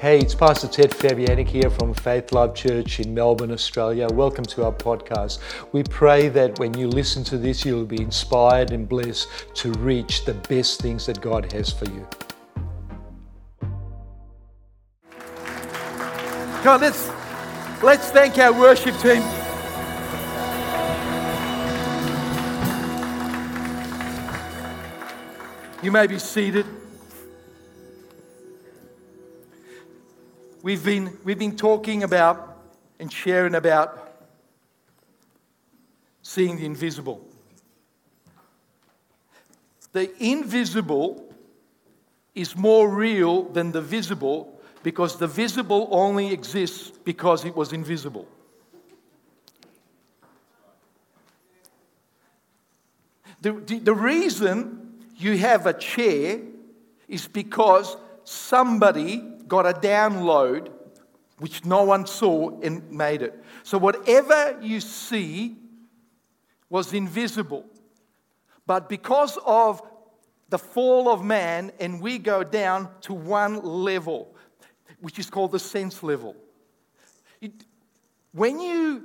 Hey, it's Pastor Ted Fabianic here from Faith Love Church in Melbourne, Australia. Welcome to our podcast. We pray that when you listen to this, you'll be inspired and blessed to reach the best things that God has for you. Come let's, let's thank our worship team. You may be seated. We've been, we've been talking about and sharing about seeing the invisible. The invisible is more real than the visible because the visible only exists because it was invisible. The, the, the reason you have a chair is because somebody got a download which no one saw and made it. So whatever you see was invisible. But because of the fall of man, and we go down to one level, which is called the sense level. It, when you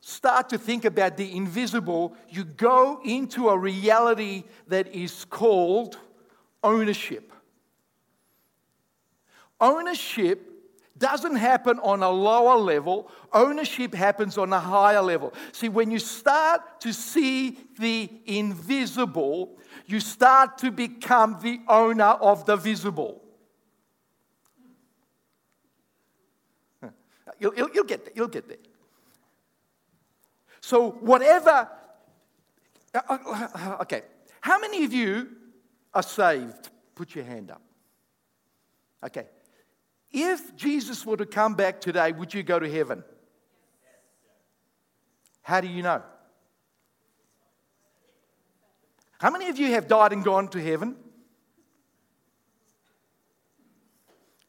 start to think about the invisible, you go into a reality that is called ownership. Ownership doesn't happen on a lower level, ownership happens on a higher level. See, when you start to see the invisible, you start to become the owner of the visible. You'll, you'll, you'll get there. You'll get there. So, whatever. Uh, uh, okay. How many of you are saved? Put your hand up. Okay. If Jesus were to come back today, would you go to heaven? How do you know? How many of you have died and gone to heaven?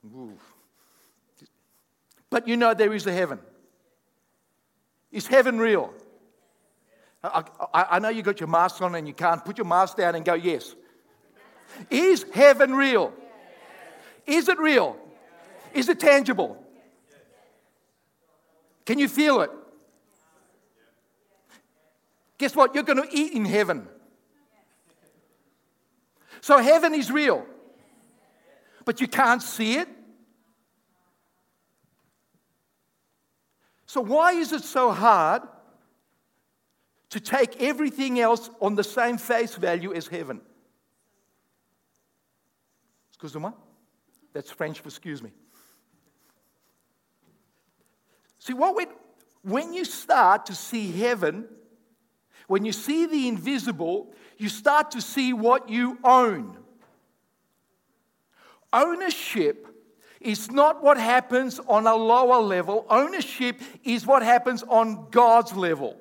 Ooh. But you know there is a heaven. Is heaven real? I, I, I, know you got your mask on and you can't put your mask down and go, yes. Is heaven real? Is it real? Is it tangible? Can you feel it? Guess what? You're going to eat in heaven. So heaven is real, but you can't see it. So, why is it so hard to take everything else on the same face value as heaven? Excuse-moi? That's French for excuse me. See, what we, when you start to see heaven, when you see the invisible, you start to see what you own. Ownership is not what happens on a lower level, ownership is what happens on God's level.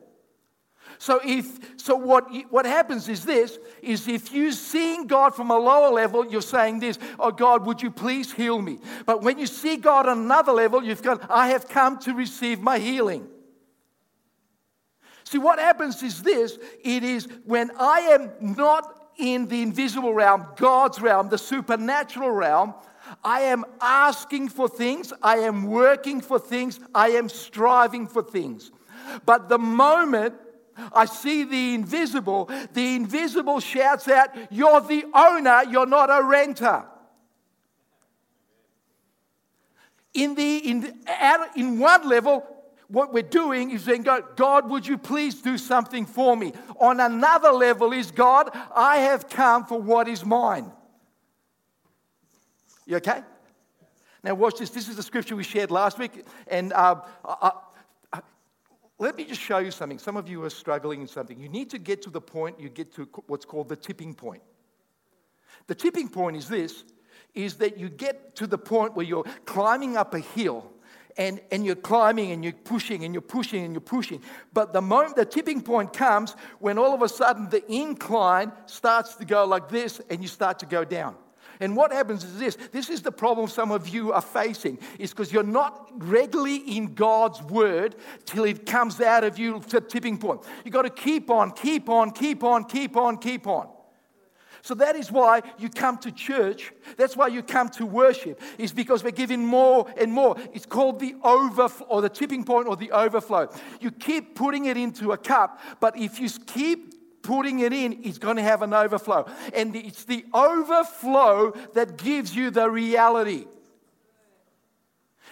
So if so what what happens is this is if you're seeing God from a lower level, you're saying this, oh God, would you please heal me? But when you see God on another level, you've got, I have come to receive my healing. See, what happens is this it is when I am not in the invisible realm, God's realm, the supernatural realm, I am asking for things, I am working for things, I am striving for things. But the moment I see the invisible. The invisible shouts out, You're the owner, you're not a renter. In, the, in, the, in one level, what we're doing is saying, God, God, would you please do something for me? On another level is, God, I have come for what is mine. You okay? Now, watch this. This is the scripture we shared last week. And uh, I, let me just show you something. Some of you are struggling in something. You need to get to the point you get to what's called the tipping point. The tipping point is this is that you get to the point where you're climbing up a hill and, and you're climbing and you're pushing and you're pushing and you're pushing. But the moment the tipping point comes when all of a sudden the incline starts to go like this and you start to go down. And what happens is this this is the problem some of you are facing, is because you're not regularly in God's word till it comes out of you to tipping point. You've got to keep on, keep on, keep on, keep on, keep on. So that is why you come to church. That's why you come to worship, is because we're giving more and more. It's called the overflow, or the tipping point, or the overflow. You keep putting it into a cup, but if you keep putting it in, is going to have an overflow. And it's the overflow that gives you the reality.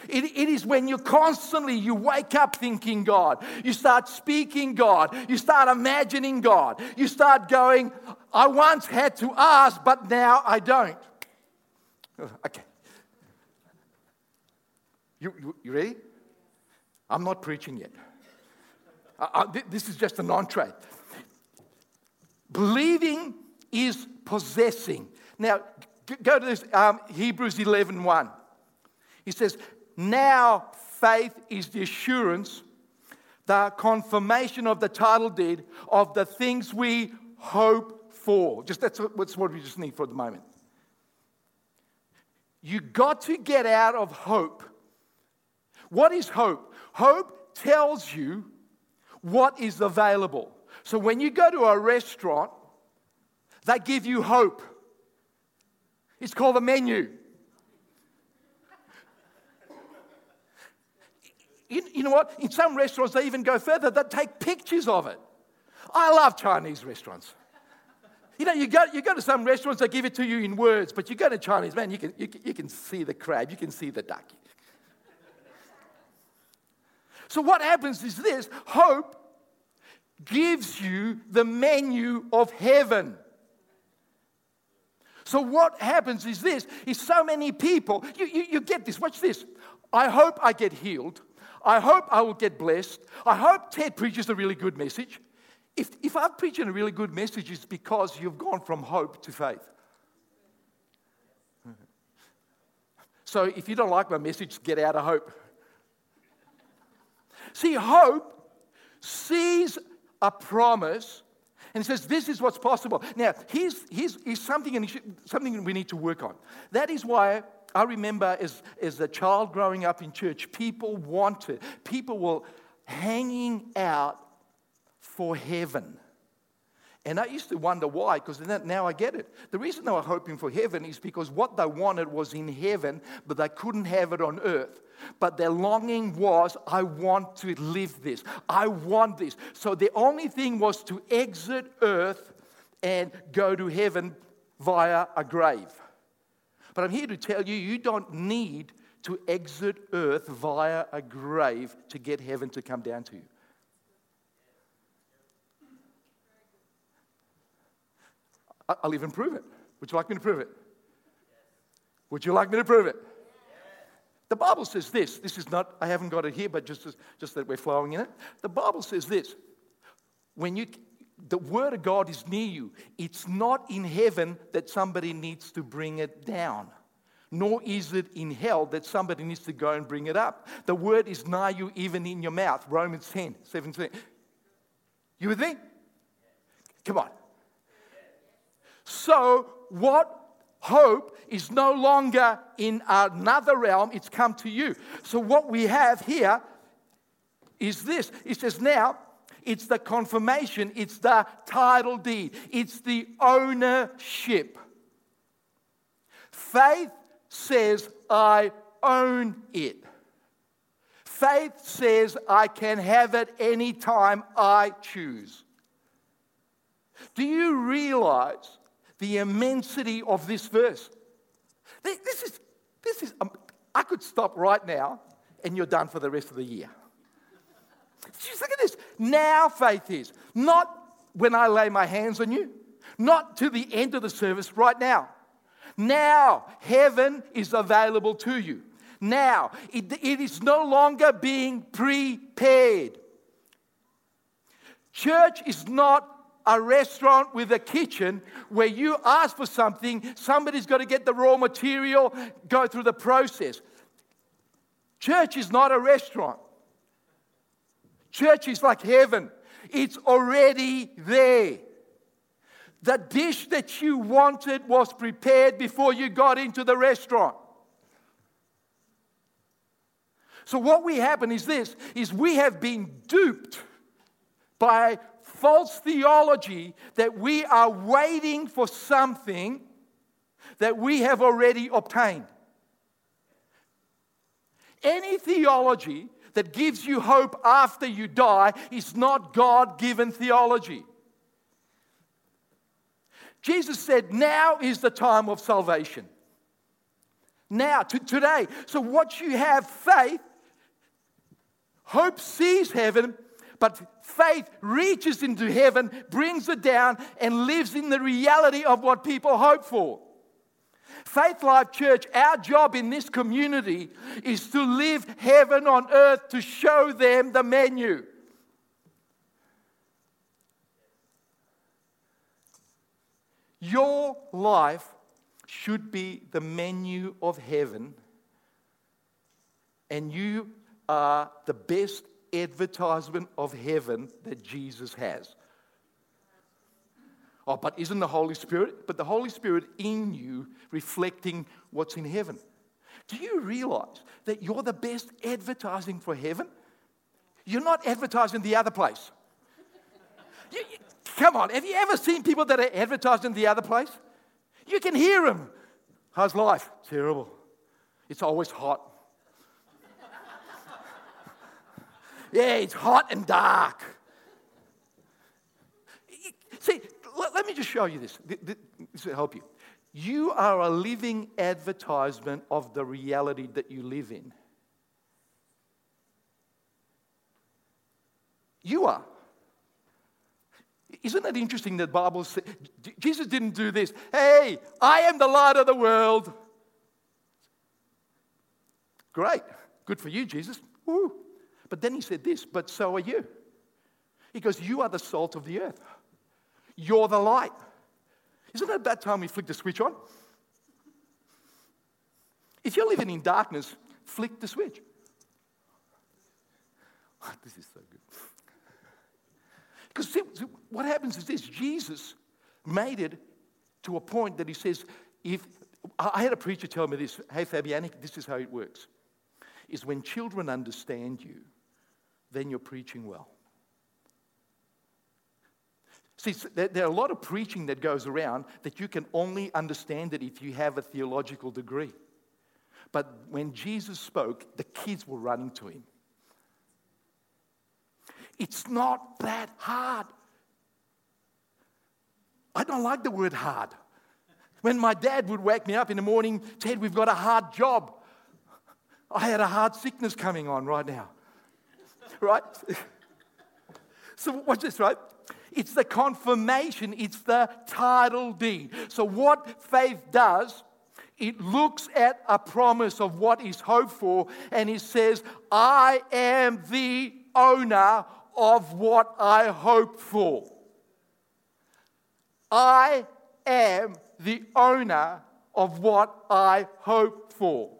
It, it is when you constantly you wake up thinking God, you start speaking God, you start imagining God, you start going, I once had to ask, but now I don't. Okay. You, you, you ready? I'm not preaching yet. Uh, uh, this is just an entree. Believing is possessing. Now, go to this um, Hebrews 11 1. He says, Now faith is the assurance, the confirmation of the title deed of the things we hope for. Just that's, that's what we just need for the moment. You got to get out of hope. What is hope? Hope tells you what is available. So when you go to a restaurant, they give you hope. It's called a menu. You, you, know what? In some restaurants, they even go further. They take pictures of it. I love Chinese restaurants. You know, you go, you go to some restaurants, they give it to you in words, but you go to Chinese, man, you can, you, you can see the crab, you can see the duck. So, what happens is this hope gives you the menu of heaven. So, what happens is this is so many people, you, you, you get this, watch this. I hope I get healed. I hope I will get blessed. I hope Ted preaches a really good message. If, if I'm preaching a really good message, it's because you've gone from hope to faith. So if you don't like my message, get out of hope. See, hope sees a promise and he says, This is what's possible. Now, here's, here's, here's something, something we need to work on. That is why I remember as, as a child growing up in church, people wanted, people were hanging out for heaven. And I used to wonder why, because now I get it. The reason they were hoping for heaven is because what they wanted was in heaven, but they couldn't have it on earth. But their longing was, I want to live this. I want this. So the only thing was to exit earth and go to heaven via a grave. But I'm here to tell you, you don't need to exit earth via a grave to get heaven to come down to you. I'll even prove it. Would you like me to prove it? Would you like me to prove it? The Bible says this. This is not, I haven't got it here, but just, just that we're flowing in it. The Bible says this. When you, the Word of God is near you, it's not in heaven that somebody needs to bring it down, nor is it in hell that somebody needs to go and bring it up. The Word is nigh you, even in your mouth. Romans 10, 17. You with me? Come on. So, what hope is no longer in another realm, it's come to you. So, what we have here is this it says, now, it's the confirmation, it's the title deed, it's the ownership. Faith says, I own it. Faith says, I can have it anytime I choose. Do you realize the immensity of this verse. This is, this is, um, I could stop right now and you're done for the rest of the year. Just look at this. Now faith is. Not when I lay my hands on you, not to the end of the service, right now. Now heaven is available to you. Now it, it is no longer being prepared. Church is not a restaurant with a kitchen where you ask for something, somebody's got to get the raw material, go through the process. Church is not a restaurant. Church is like heaven, it's already there. The dish that you wanted was prepared before you got into the restaurant. So what we happen is this is we have been duped by false theology that we are waiting for something that we have already obtained. Any theology that gives you hope after you die is not God given theology. Jesus said, Now is the time of salvation. Now, to today. So, what you have faith, hope sees heaven, but faith reaches into heaven, brings it down, and lives in the reality of what people hope for. Faith Life Church, our job in this community is to live heaven on earth to show them the menu. Your life should be the menu of heaven, and you are the best advertisement of heaven that Jesus has. Oh, but isn't the Holy Spirit? But the Holy Spirit in you reflecting what's in heaven. Do you realize that you're the best advertising for heaven? You're not advertising the other place. You, you, come on, have you ever seen people that are advertising the other place? You can hear them. How's life? Terrible. It's always hot. Yeah, it's hot and dark. See, let, me just show you this. This will help you. You are a living advertisement of the reality that you live in. You are. Isn't it interesting that Bible says Jesus didn't do this? Hey, I am the light of the world. Great. Good for you, Jesus. Woo. But then he said this, but so are you. He goes, You are the salt of the earth. You're the light. Isn't it about time we flick the switch on? If you're living in darkness, flick the switch. this is so good. Because what happens is this Jesus made it to a point that he says, if I had a preacher tell me this, hey Fabianic, this is how it works. Is when children understand you, then you're preaching well. See, there are a lot of preaching that goes around that you can only understand it if you have a theological degree. But when Jesus spoke, the kids were running to him. It's not that hard. I don't like the word hard. When my dad would wake me up in the morning, Ted, we've got a hard job. I had a hard sickness coming on right now. Right? So, watch this, right? It's the confirmation, it's the title deed. So, what faith does, it looks at a promise of what is hoped for and it says, I am the owner of what I hope for. I am the owner of what I hope for.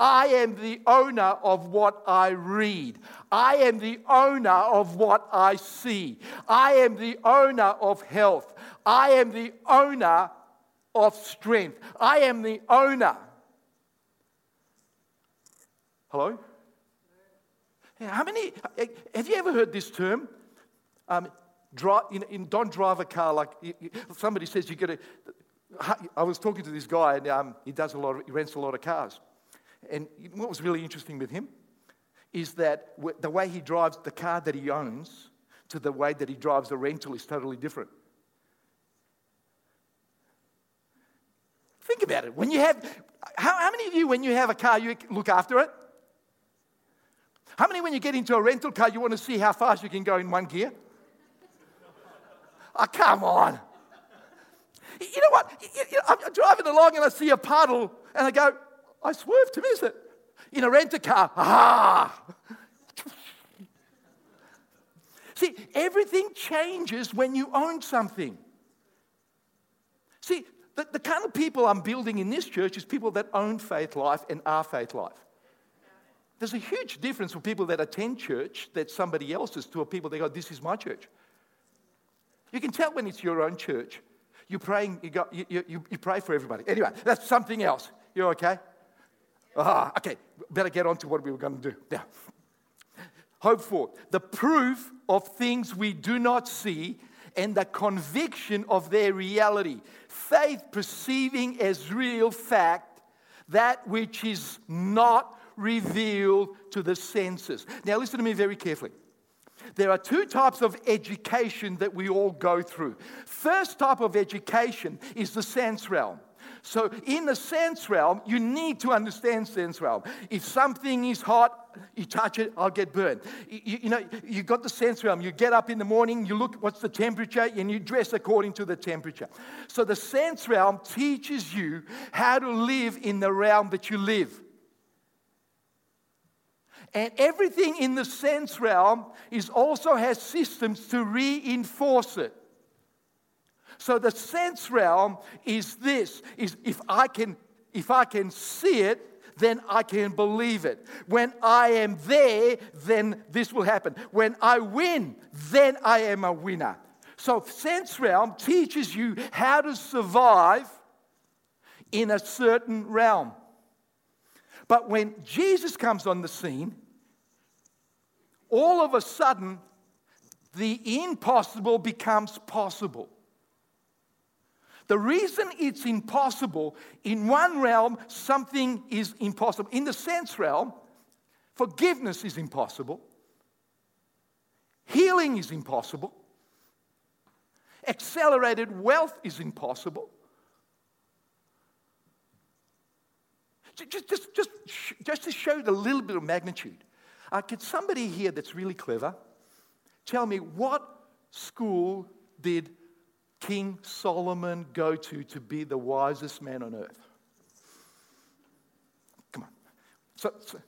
I am the owner of what I read. I am the owner of what I see. I am the owner of health. I am the owner of strength. I am the owner. Hello? How many, have you ever heard this term? Um, drive, in, in, don't drive a car like somebody says you get to. I was talking to this guy and um, he does a lot, of, he rents a lot of cars. And what was really interesting with him is that the way he drives the car that he owns to the way that he drives the rental is totally different. Think about it. When you have, how, how many of you, when you have a car, you look after it? How many, when you get into a rental car, you want to see how fast you can go in one gear? Oh, come on. You know what? I'm driving along and I see a puddle and I go, I swerved to miss it. In a rent a car, ah. See, everything changes when you own something. See, the, the kind of people I'm building in this church is people that own faith life and are faith life. There's a huge difference for people that attend church that somebody else's to a people that go, This is my church. You can tell when it's your own church. You're praying, you, go, you, you, you pray for everybody. Anyway, that's something else. You're okay? Ah, okay, better get on to what we were going to do. Now, Hope for the proof of things we do not see and the conviction of their reality. Faith perceiving as real fact that which is not revealed to the senses. Now, listen to me very carefully. There are two types of education that we all go through. First type of education is the sense realm. So, in the sense realm, you need to understand sense realm. If something is hot, you touch it, I'll get burned. You, you, know, you got the sense realm. You get up in the morning, you look what's the temperature, and you dress according to the temperature. So, the sense realm teaches you how to live in the realm that you live. And everything in the sense realm is also has systems to reinforce it. So the sense realm is this is if I can if I can see it, then I can believe it. When I am there, then this will happen. When I win, then I am a winner. So sense realm teaches you how to survive in a certain realm. But when Jesus comes on the scene, all of a sudden, the impossible becomes possible. The reason it's impossible, in one realm, something is impossible. In the sense realm, forgiveness is impossible, healing is impossible, accelerated wealth is impossible. Just, just, just, just to show the little bit of magnitude, uh, could somebody here that's really clever tell me what school did King Solomon go to to be the wisest man on earth? Come on. So, so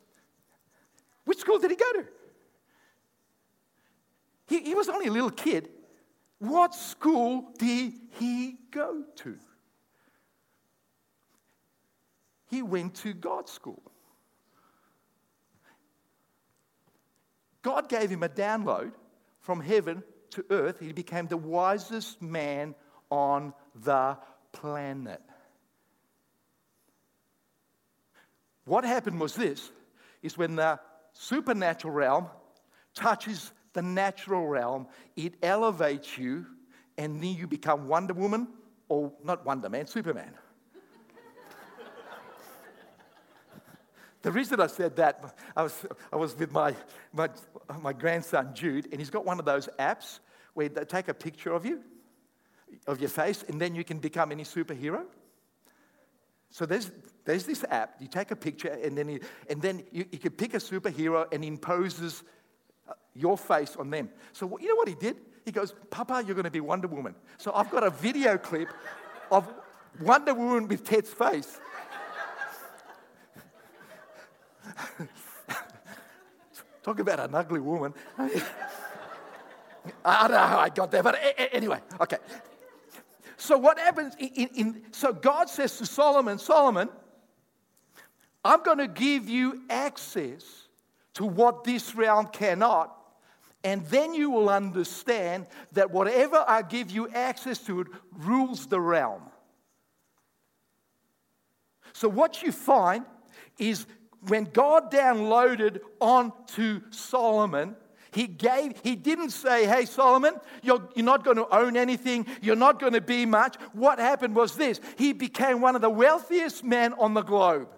which school did he go to? He, he was only a little kid. What school did he go to? He went to God's school. God gave him a download from heaven to earth, he became the wisest man on the planet. What happened was this is when the supernatural realm touches the natural realm, it elevates you, and then you become Wonder Woman, or not Wonder Man, Superman. The reason I said that, I was, I was with my, my, my grandson Jude, and he's got one of those apps where they take a picture of you, of your face, and then you can become any superhero. So there's, there's this app. You take a picture, and then, you, and then you, you can pick a superhero and imposes uh, your face on them. So you know what he did? He goes, Papa, you're going to be Wonder Woman. So I've got a video clip of Wonder Woman with Ted's face. Talk about an ugly woman. I don't know how I got there, but anyway, okay. So what happens in, in, so God says to Solomon, Solomon, I'm going to give you access to what this realm cannot. And then you will understand that whatever I give you access to it rules the realm. So, what you find is when God downloaded onto Solomon, he gave, he didn't say, Hey, Solomon, you're, you're not going to own anything, you're not going to be much. What happened was this he became one of the wealthiest men on the globe.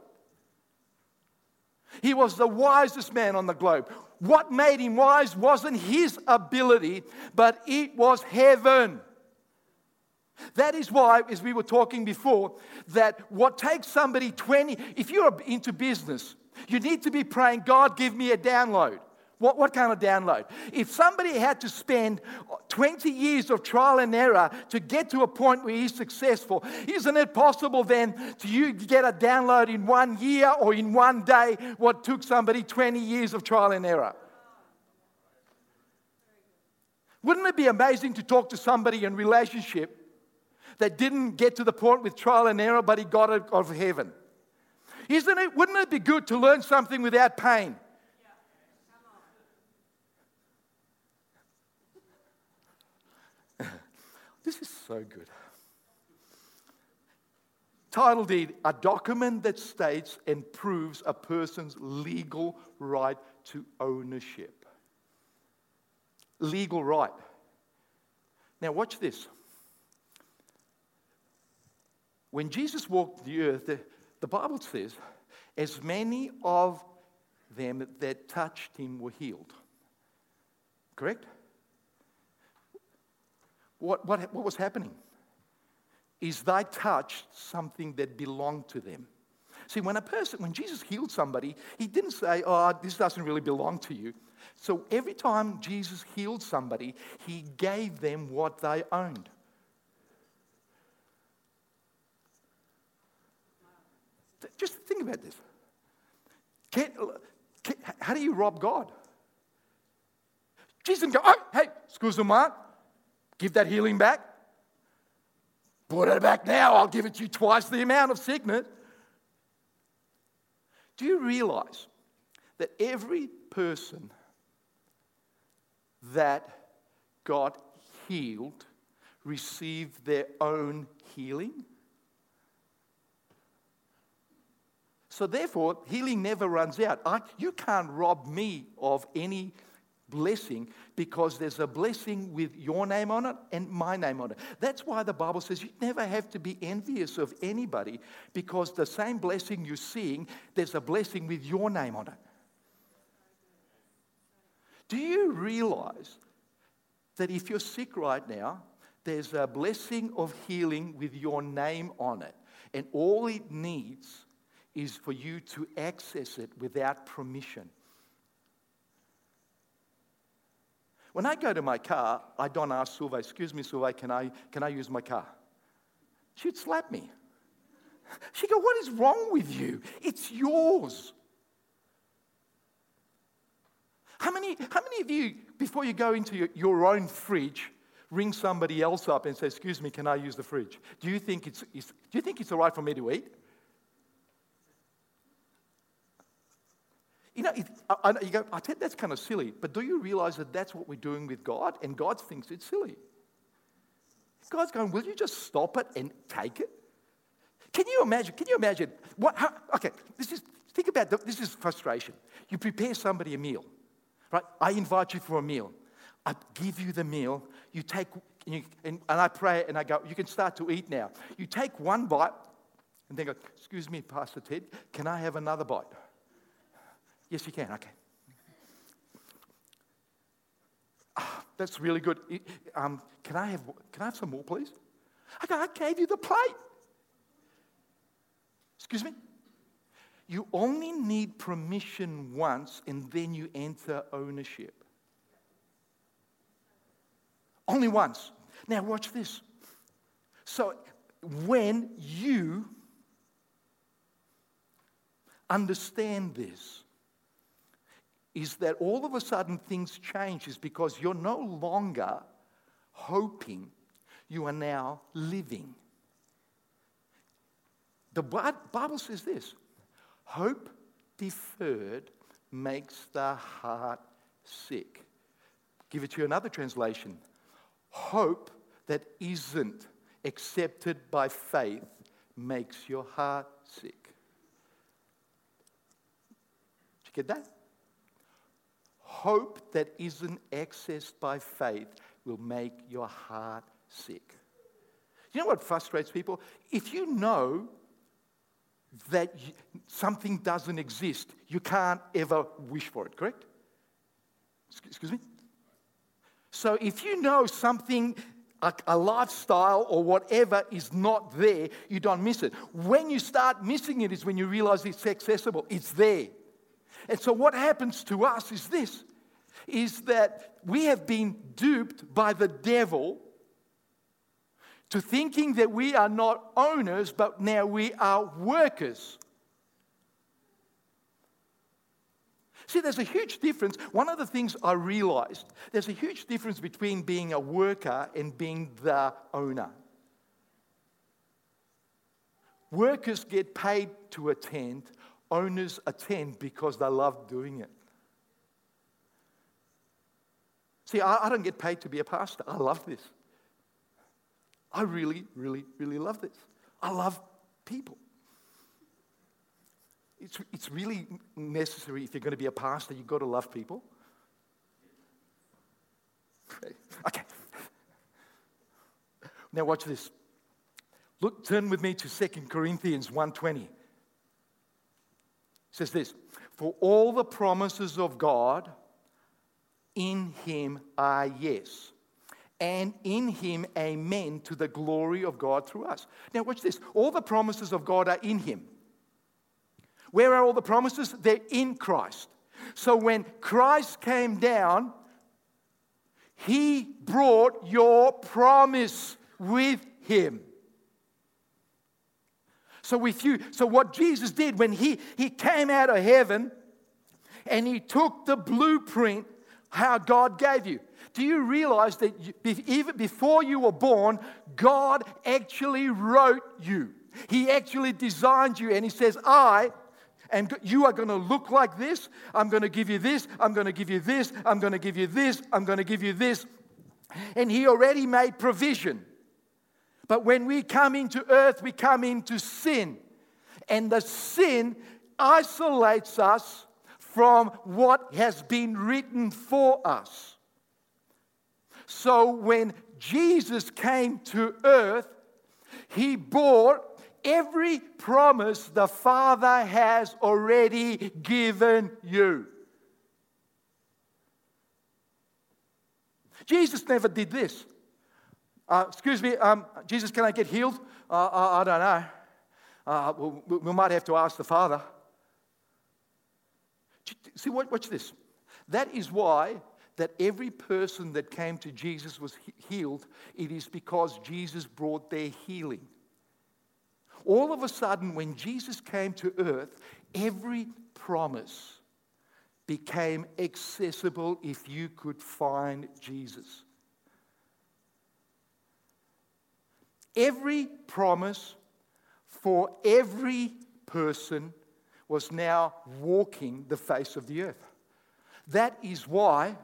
He was the wisest man on the globe. What made him wise wasn't his ability, but it was heaven. That is why, as we were talking before, that what takes somebody 20, if you're into business, you need to be praying, God, give me a download. What, what kind of download? If somebody had to spend 20 years of trial and error to get to a point where he's successful, isn't it possible then to you get a download in one year or in one day what took somebody 20 years of trial and error? Wouldn't it be amazing to talk to somebody in relationship that didn't get to the point with trial and error, but he got it of heaven. Isn't it? Wouldn't it be good to learn something without pain? this is so good. Title deed, a document that states and proves a person's legal right to ownership. legal right. Now, watch this. When Jesus walked the earth, the, the Bible says, as many of them that touched him were healed. Correct? What, what, what was happening? Is they touched something that belonged to them. See, when a person, when Jesus healed somebody, he didn't say, Oh, this doesn't really belong to you. So every time Jesus healed somebody, he gave them what they owned. Just think about this. Can, can, how do you rob God? Jesus go, oh, hey, excuse me, Mark. give that healing back. Put it back now, I'll give it to you twice the amount of sickness. Do you realize that every person that got healed received their own healing? So, therefore, healing never runs out. I, you can't rob me of any blessing because there's a blessing with your name on it and my name on it. That's why the Bible says you never have to be envious of anybody because the same blessing you're seeing, there's a blessing with your name on it. Do you realize that if you're sick right now, there's a blessing of healing with your name on it? And all it needs is for you to access it without permission. When I go to my car, I don't ask Sylvie, excuse me, Sylvie, can I, can I use my car? She'd slap me. She'd go, What is wrong with you? It's yours. How many, how many of you, before you go into your, your own fridge, ring somebody else up and say, Excuse me, can I use the fridge? Do you think it's, it's do you think it's all right for me to eat? You know, I, I, you go, I think that's kind of silly, but do you realize that that's what we're doing with God? And God thinks it's silly. God's going, Will you just stop it and take it? Can you imagine? Can you imagine? What, how, okay, this is, think about the, this is frustration. You prepare somebody a meal, right? I invite you for a meal. I give you the meal. You take, and, you, and, and I pray and I go, You can start to eat now. You take one bite and then go, Excuse me, Pastor Ted, can I have another bite? Yes, you can. Okay. Oh, that's really good. Um, can, I have, can I have some more, please? I gave you the plate. Excuse me? You only need permission once and then you enter ownership. Only once. Now, watch this. So, when you understand this, is that all of a sudden things change is because you're no longer hoping, you are now living. The Bible says this hope deferred makes the heart sick. Give it to you another translation. Hope that isn't accepted by faith makes your heart sick. Did you get that? Hope that isn't accessed by faith will make your heart sick. You know what frustrates people? If you know that something doesn't exist, you can't ever wish for it, correct? Excuse me? So if you know something, a, lifestyle or whatever is not there, you don't miss it. When you start missing it is when you realize it's accessible, it's there. And so what happens to us is this is that we have been duped by the devil to thinking that we are not owners, but now we are workers. See, there's a huge difference. One of the things I realized there's a huge difference between being a worker and being the owner. Workers get paid to attend, owners attend because they love doing it. See, I, I don't get paid to be a pastor. I love this. I really, really, really love this. I love people. It's, it's really necessary if you're going to be a pastor, you've got to love people. Okay. Now watch this. Look, turn with me to 2 Corinthians 1:20. It says this, "For all the promises of God in him are yes, and in him amen to the glory of God through us." Now watch this. All the promises of God are in him. Where are all the promises? They're in Christ. So when Christ came down, he brought your promise with him. So with you, so what Jesus did when he, he came out of heaven and he took the blueprint how God gave you. Do you realize that you, even before you were born, God actually wrote you? He actually designed you, and He says, I and you are going to look like this. I'm going to give you this. I'm going to give you this. I'm going to give you this. I'm going to give you this. And He already made provision. But when we come into earth, we come into sin. And the sin isolates us from what has been written for us. So when Jesus came to earth, he bore every promise the Father has already given you. Jesus never did this. Uh, excuse me, um, Jesus, can I get healed? Uh, I, I, don't know. Uh, we, we, might have to ask the Father. See, watch this. That is why that every person that came to Jesus was healed. It is because Jesus brought their healing. All of a sudden, when Jesus came to earth, every promise became accessible if you could find Jesus. Every promise for every person was now walking the face of the earth. That is why,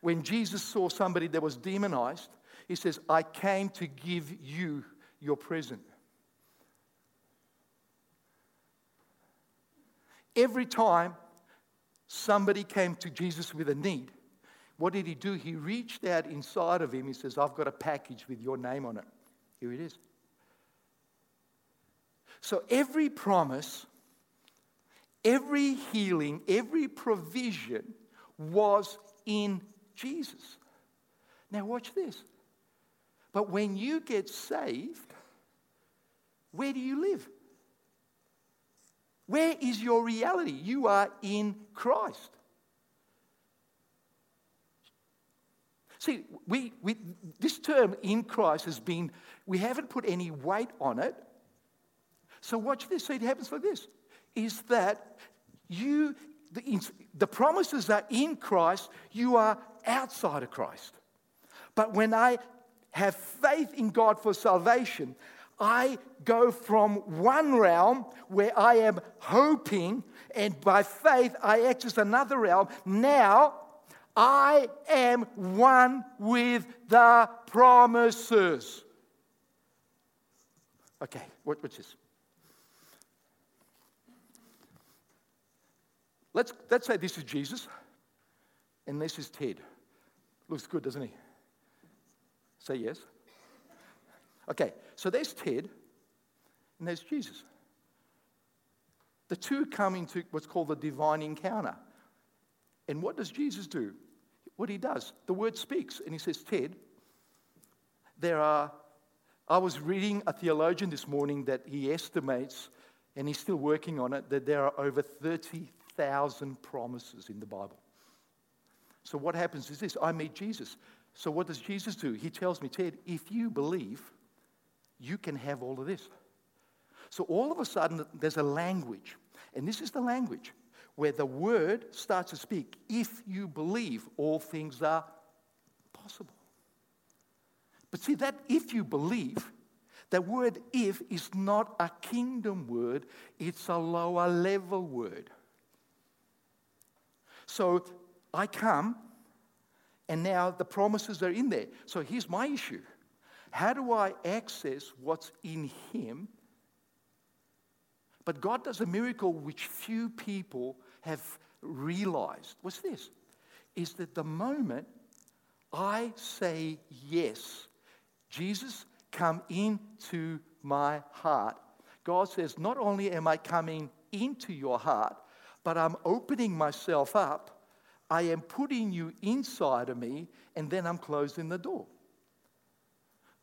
when Jesus saw somebody that was demonized, he says, I came to give you your present. Every time somebody came to Jesus with a need, what did he do? He reached out inside of him. He says, I've got a package with your name on it. Here it is. So every promise, every healing, every provision was in Jesus. Now, watch this. But when you get saved, where do you live? Where is your reality? You are in Christ. See, we, we, this term in Christ has been, we haven't put any weight on it. So watch this. So it happens like this is that you, the, the promises are in Christ, you are outside of Christ. But when I have faith in God for salvation, I go from one realm where I am hoping, and by faith I access another realm. Now I am one with the promises. Okay, what, what's this? Let's, let's say this is Jesus and this is Ted. Looks good, doesn't he? Say yes. Okay, so there's Ted and there's Jesus. The two come into what's called the divine encounter. And what does Jesus do? what he does. The word speaks, and he says, Ted, there are. I was reading a theologian this morning that he estimates, and he's still working on it, that there are over 30,000 promises in the Bible. So what happens is this I meet Jesus. So what does Jesus do? He tells me, Ted, if you believe, you can have all of this. So all of a sudden, there's a language, and this is the language where the word starts to speak. If you believe, all things are possible. But see, that if you believe, the word if is not a kingdom word, it's a lower level word. So I come, and now the promises are in there. So here's my issue How do I access what's in Him? But God does a miracle which few people have realized. What's this? Is that the moment I say yes. Jesus, come into my heart. God says, Not only am I coming into your heart, but I'm opening myself up. I am putting you inside of me, and then I'm closing the door.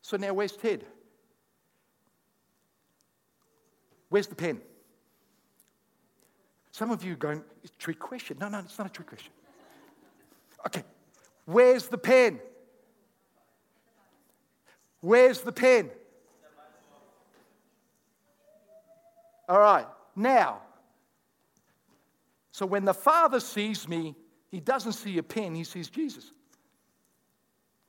So now, where's Ted? Where's the pen? Some of you are going, trick question. No, no, it's not a trick question. Okay, where's the pen? Where's the pen? All right, now. So when the Father sees me, he doesn't see a pen, he sees Jesus.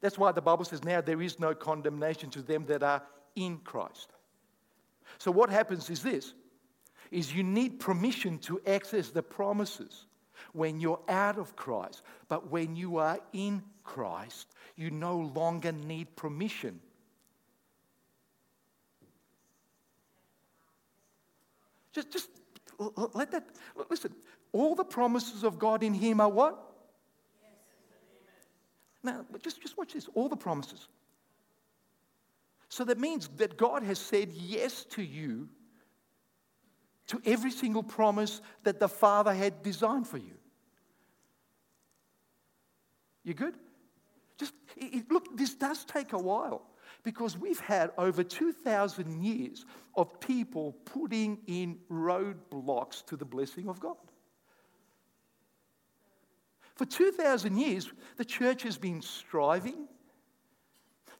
That's why the Bible says now there is no condemnation to them that are in Christ. So what happens is this is you need permission to access the promises when you're out of Christ. But when you are in Christ, you no longer need permission. Just, just let that, listen, all the promises of God in Him are what? Now, just, just watch this all the promises. So that means that God has said yes to you to every single promise that the Father had designed for you. You good? Just it, look, this does take a while because we've had over 2,000 years of people putting in roadblocks to the blessing of God. For 2,000 years, the church has been striving.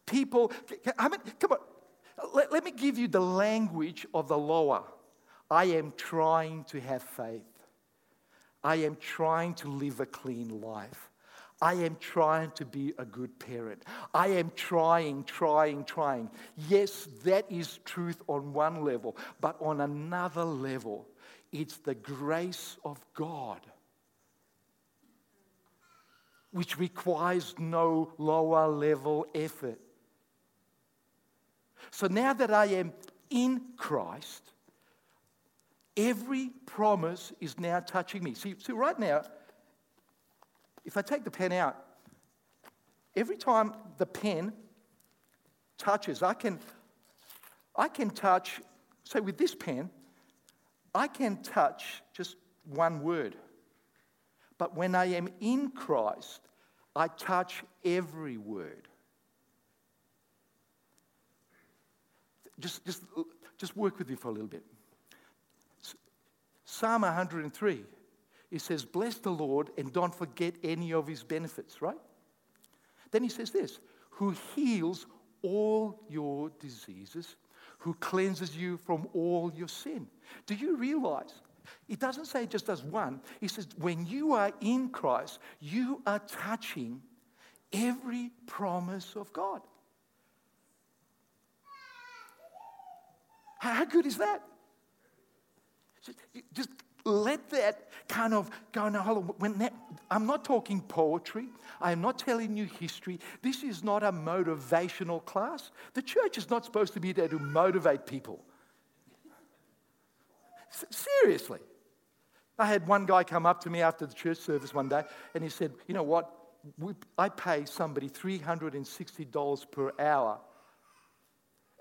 People, I mean, come on, let, let me give you the language of the lower. I am trying to have faith. I am trying to live a clean life. I am trying to be a good parent. I am trying, trying, trying. Yes, that is truth on one level, but on another level, it's the grace of God, which requires no lower level effort. So now that I am in Christ, every promise is now touching me. See, see, right now, if I take the pen out, every time the pen touches, I can, I can touch, say with this pen, I can touch just one word. But when I am in Christ, I touch every word. Just, just, just work with me for a little bit. Psalm 103, it says, Bless the Lord and don't forget any of his benefits, right? Then he says this who heals all your diseases, who cleanses you from all your sin. Do you realize? It doesn't say just does one. He says, when you are in Christ, you are touching every promise of God. How good is that? Just let that kind of go now. Hold on. When that, I'm not talking poetry. I am not telling you history. This is not a motivational class. The church is not supposed to be there to motivate people. Seriously. I had one guy come up to me after the church service one day and he said, You know what? I pay somebody $360 per hour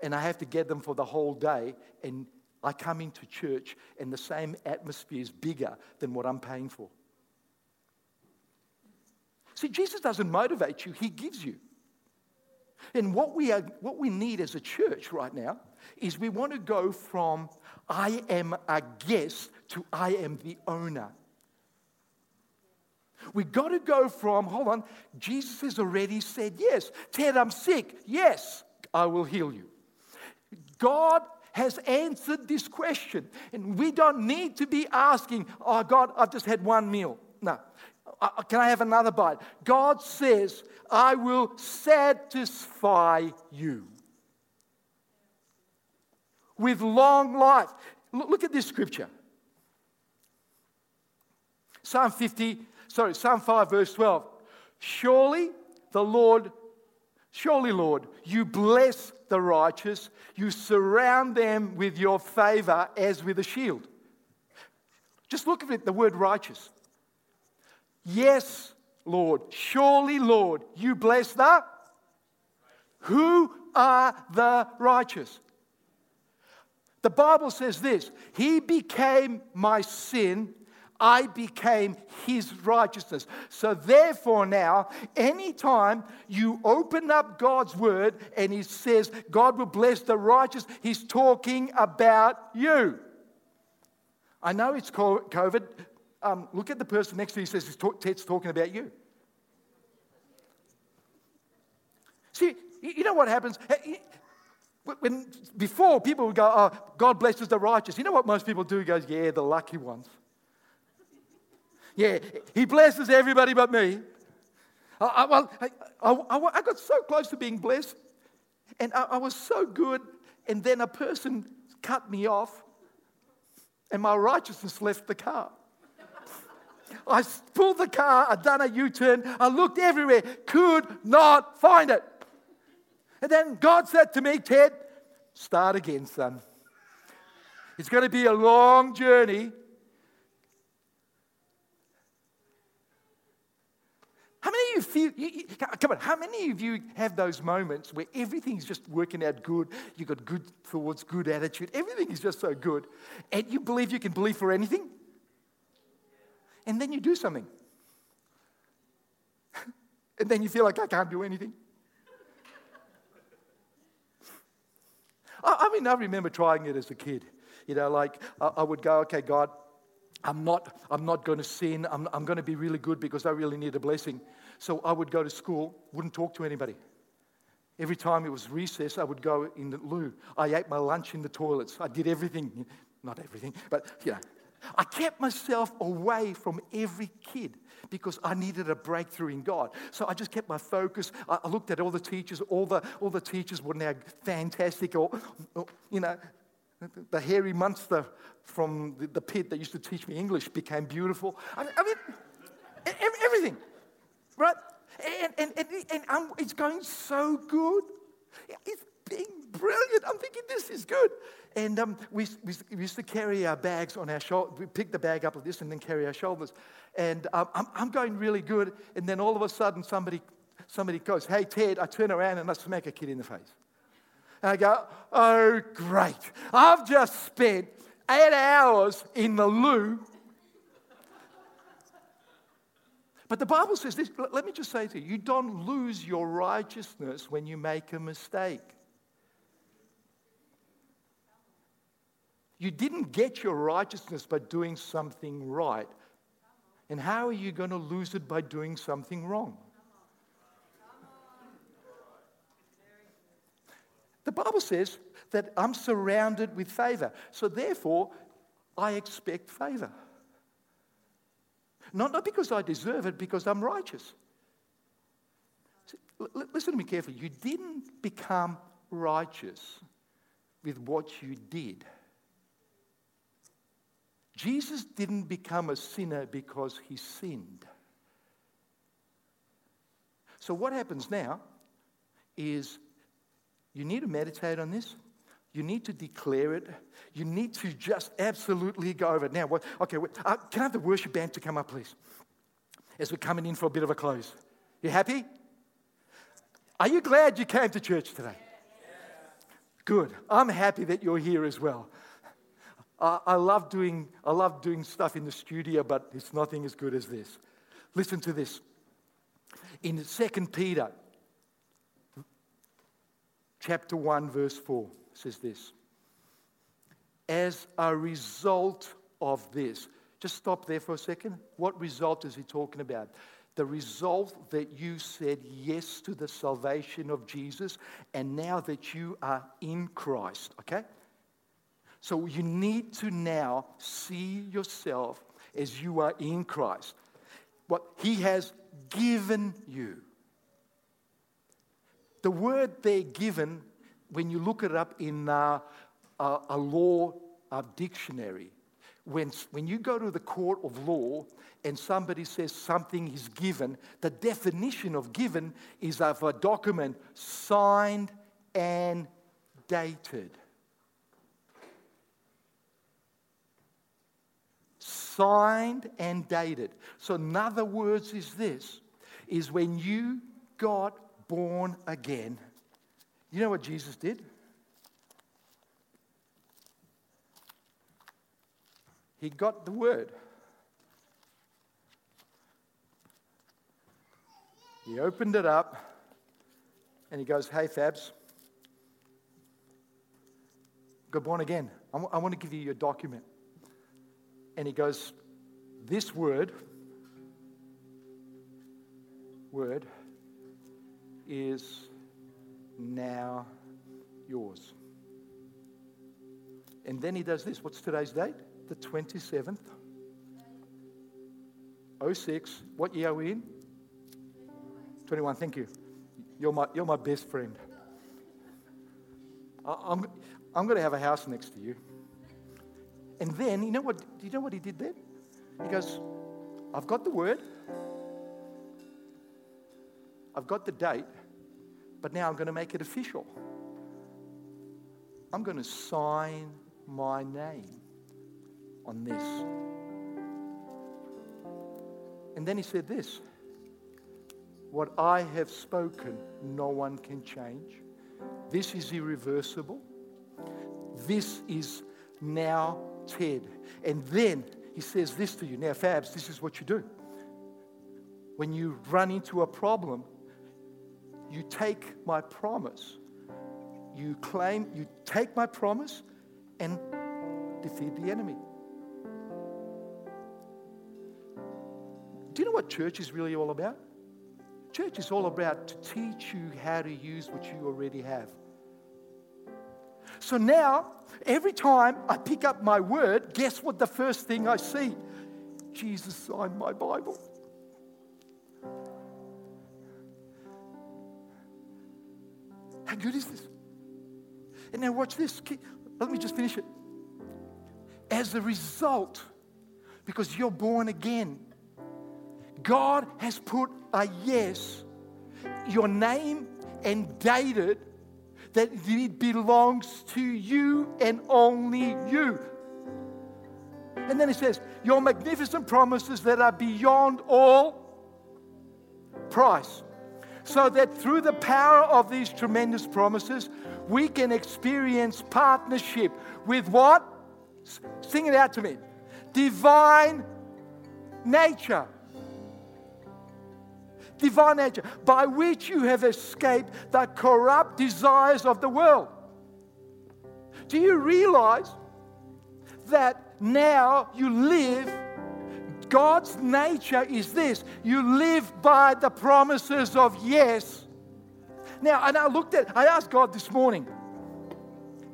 and I have to get them for the whole day. And I come into church and the same atmosphere is bigger than what I'm paying for. See, Jesus doesn't motivate you, He gives you. And what we, are, what we need as a church right now is we want to go from I am a guest to I am the owner. We've got to go from, hold on, Jesus has already said yes. Ted, I'm sick. Yes, I will heal you. God has answered this question. And we don't need to be asking, oh, God, I've just had one meal. No. Uh, uh, can I have another bite? God says, I will satisfy you with long life. Look at this scripture Psalm 50, sorry, Psalm 5, verse 12. Surely the Lord Surely, Lord, you bless the righteous, you surround them with your favor as with a shield. Just look at it, the word righteous. Yes, Lord. Surely, Lord, you bless the. Who are the righteous? The Bible says this He became my sin I became his righteousness. So, therefore, now, anytime you open up God's word and he says, God will bless the righteous, he's talking about you. I know it's COVID. Um, look at the person next to you he says, Ted's talking about you. See, you know what happens? When, before, people would go, oh, God blesses the righteous. You know what most people do? Goes, yeah, the lucky ones. Yeah, he blesses everybody but me. I, I well, I, I, I, got so close to being blessed, and I, was so good, and then a person cut me off, and my righteousness left the car. I pulled the car, I'd done a U turn, I looked everywhere, could not find it. And then God said to me, Ted, start again, son. It's going to be a long journey, How many of you feel, you, you, come on, how many of you have those moments where everything's just working out good? You've got good thoughts, good attitude, everything is just so good, and you believe you can believe for anything? And then you do something. and then you feel like I can't do anything. I, I, mean, I remember trying it as a kid. You know, like I, I would go, okay, God, I'm not, I'm not going to sin. I'm, I'm going to be really good because I really need a blessing. So I would go to school, wouldn't talk to anybody. Every time it was recess, I would go in the loo. I ate my lunch in the toilets. I did everything, not everything, but you know. I kept myself away from every kid because I needed a breakthrough in God. So I just kept my focus. I looked at all the teachers. All the, all the teachers were now fantastic or, or you know, the hairy monster from the pit that used to teach me English became beautiful. I I mean everything, right? And, and, and, and I'm, it's going so good. It's being brilliant. I'm thinking this is good. And um, we, we, we, used to carry our bags on our shoulders. We pick the bag up like this and then carry our shoulders. And um, I'm, I'm going really good. And then all of a sudden, somebody, somebody goes, Hey, Ted, I turn around and I smack a kid in the face. And I go, oh, great. I've just spent eight hours in the loo. But the Bible says this let me just say to you you don't lose your righteousness when you make a mistake. You didn't get your righteousness by doing something right. And how are you going to lose it by doing something wrong? The Bible says that I'm surrounded with favor. So therefore, I expect favor. Not, not because I deserve it, because I'm righteous. listen to me carefully. You didn't become righteous with what you did. Jesus didn't become a sinner because he sinned. So, what happens now is you need to meditate on this. You need to declare it. You need to just absolutely go over it. Now, what, okay, uh, can I have the worship band to come up, please? As we're coming in for a bit of a close. You happy? Are you glad you came to church today? Good. I'm happy that you're here as well. I, I, love doing, I love doing stuff in the studio, but it's nothing as good as this. Listen to this. In 2 Peter chapter 1, verse 4 says this. As a result of this, just stop there for a second. What result is he talking about? The result that you said yes to the salvation of Jesus and now that you are in Christ, okay? So you need to now see yourself as you are in Christ. What he has given you. The word there given, when you look it up in uh, a, a law uh, dictionary, when, when you go to the court of law and somebody says something is given, the definition of given is of a document signed and dated. Signed and dated. So, in other words, is this is when you got born again. You know what Jesus did? He got the word. He opened it up and he goes, Hey, Fabs, got born again. I, w- I want to give you your document. And he goes, This word, word, is now yours. And then he does this. What's today's date? The 27th. 06. What year are we in? 21. Thank you. You're my, you're my best friend. I'm, I'm going to have a house next to you. And then, you know what? Do you know what he did then? He goes, I've got the word, I've got the date, but now I'm going to make it official. I'm going to sign my name on this. And then he said this What I have spoken, no one can change. This is irreversible. This is now Ted. And then he says this to you. Now, Fabs, this is what you do. When you run into a problem, you take my promise. You claim, you take my promise and defeat the enemy. Do you know what church is really all about? Church is all about to teach you how to use what you already have. So now, every time I pick up my word, guess what the first thing I see? Jesus signed my Bible. How good is this? And now, watch this. Let me just finish it. As a result, because you're born again, God has put a yes, your name and dated that it belongs to you and only you. And then he says, Your magnificent promises that are beyond all price. So that through the power of these tremendous promises, we can experience partnership with what? Sing it out to me. Divine nature divine nature, by which you have escaped the corrupt desires of the world. Do you realize that now you live? God's nature is this you live by the promises of yes. Now, and I looked at, I asked God this morning,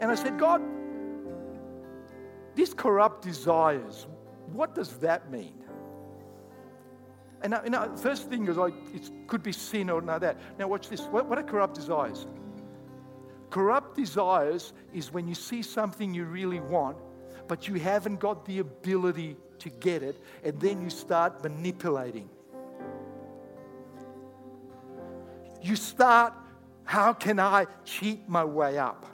and I said, God, these corrupt desires, what does that mean? And now, you know, first thing is like it could be sin or not that. Now watch this. What, what are corrupt desires? Corrupt desires is when you see something you really want, but you haven't got the ability to get it, and then you start manipulating. You start, how can I cheat my way up?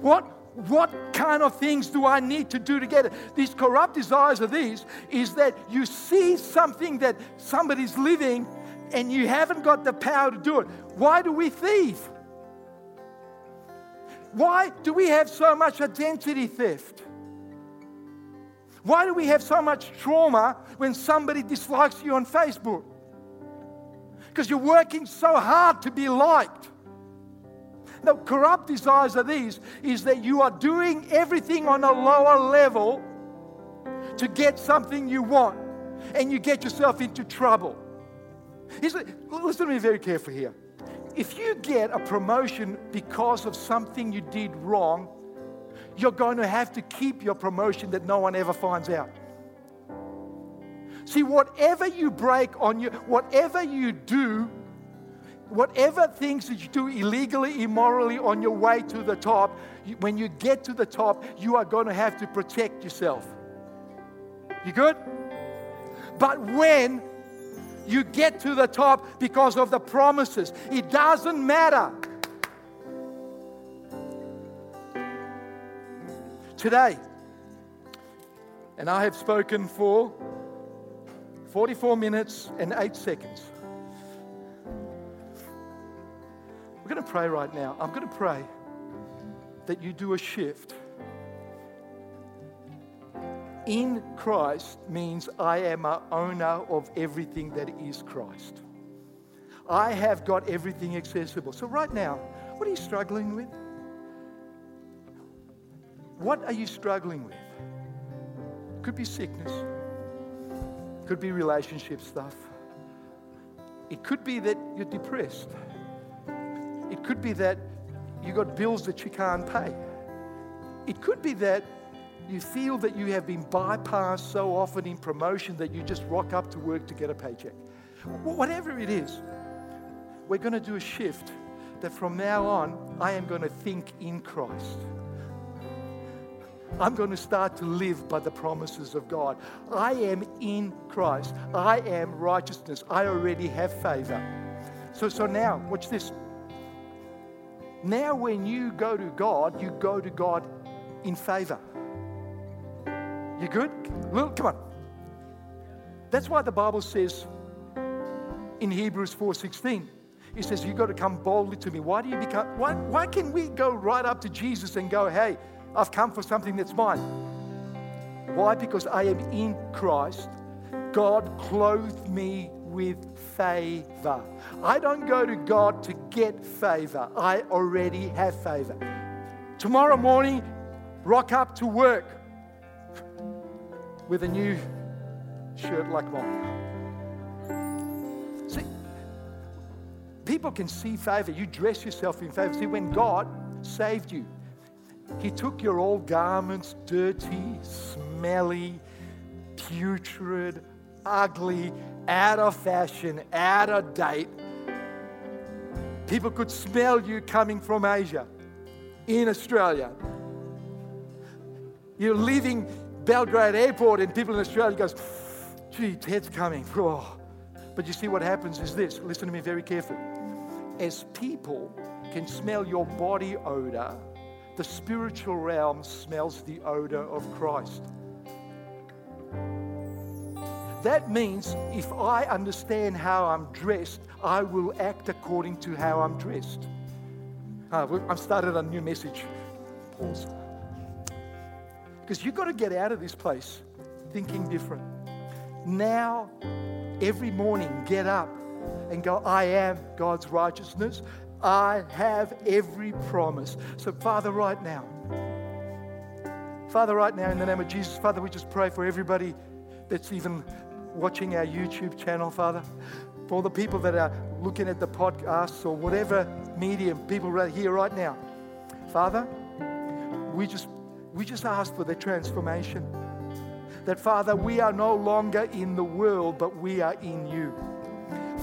What what kind of things do I need to do to get it? These corrupt desires of these is that you see something that somebody's living and you haven't got the power to do it. Why do we thieve? Why do we have so much identity theft? Why do we have so much trauma when somebody dislikes you on Facebook? Because you're working so hard to be liked. The corrupt desires are these is that you are doing everything on a lower level to get something you want, and you get yourself into trouble. Listen to me very carefully here. If you get a promotion because of something you did wrong, you're going to have to keep your promotion that no one ever finds out. See, whatever you break on you, whatever you do whatever things that you do illegally, immorally on your way to the top, when you get to the top, you are going to have to protect yourself. You good? But when you get to the top because of the promises, it doesn't matter. Today, and I have spoken for 44 minutes and 8 seconds. We're going to pray right now. I'm going to pray that you do a shift. In Christ means I am a owner of everything that is Christ. I have got everything accessible. So, right now, what are you struggling with? What are you struggling with? Could be sickness, could be relationship stuff. It could be that you're depressed. It could be that you got bills that you can't pay. It could be that you feel that you have been bypassed so often in promotion that you just rock up to work to get a paycheck. Whatever it is, we're going to do a shift that from now on, I am going to think in Christ. I'm going to start to live by the promises of God. I am in Christ. I am righteousness. I already have favor. So, so now, watch this. Now, when you go to God, you go to God in favor. You good? Well, come on. That's why the Bible says in Hebrews 4:16, it says, You've got to come boldly to me. Why do you become why, why can we go right up to Jesus and go, hey, I've come for something that's mine? Why? Because I am in Christ. God clothed me with favor. I don't go to God to get favor. I already have favor. Tomorrow morning, rock up to work with a new shirt like mine. See, people can see favor. You dress yourself in favor. See, when God saved you, He took your old garments, dirty, smelly, putrid, ugly, out of fashion, out of date. People could smell you coming from Asia in Australia. You're leaving Belgrade Airport and people in Australia goes, gee, Ted's coming. Oh. But you see what happens is this. Listen to me very carefully. As people can smell your body odor, the spiritual realm smells the odor of Christ. That means if I understand how I'm dressed, I will act according to how I'm dressed. Uh, I've started a new message. Pause. Because you've got to get out of this place thinking different. Now, every morning, get up and go, I am God's righteousness. I have every promise. So, Father, right now, Father, right now, in the name of Jesus, Father, we just pray for everybody that's even watching our YouTube channel, Father. For the people that are looking at the podcasts or whatever medium, people right here, right now. Father, we just we just ask for the transformation. That, Father, we are no longer in the world, but we are in you.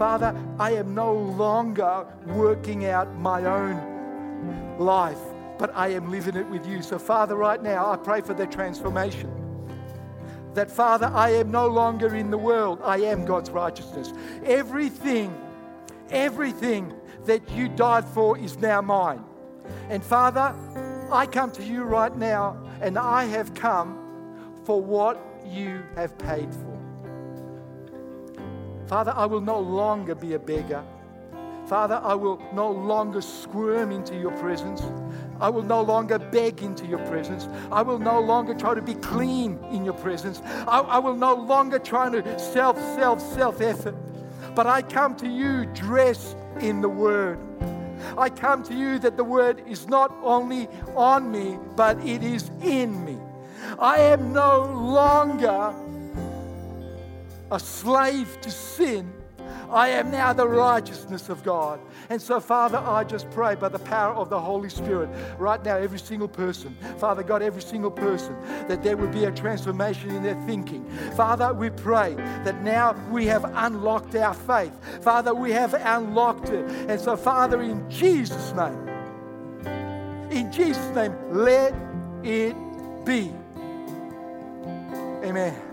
Father, I am no longer working out my own life, but I am living it with you. So, Father, right now, I pray for the transformation. That, Father, I am no longer in the world, I am God's righteousness. Everything, everything that you died for is now mine. And, Father, I come to you right now and I have come for what you have paid for. Father, I will no longer be a beggar. Father, I will no longer squirm into your presence. I will no longer beg into your presence. I will no longer try to be clean in your presence. I, I will no longer try to self, self, self effort. But I come to you dressed in the Word. I come to you that the word is not only on me, but it is in me. I am no longer a slave to sin. I am now the righteousness of God. And so, Father, I just pray by the power of the Holy Spirit, right now, every single person, Father God, every single person, that there would be a transformation in their thinking. Father, we pray that now we have unlocked our faith. Father, we have unlocked it. And so, Father, in Jesus' name, in Jesus' name, let it be. Amen.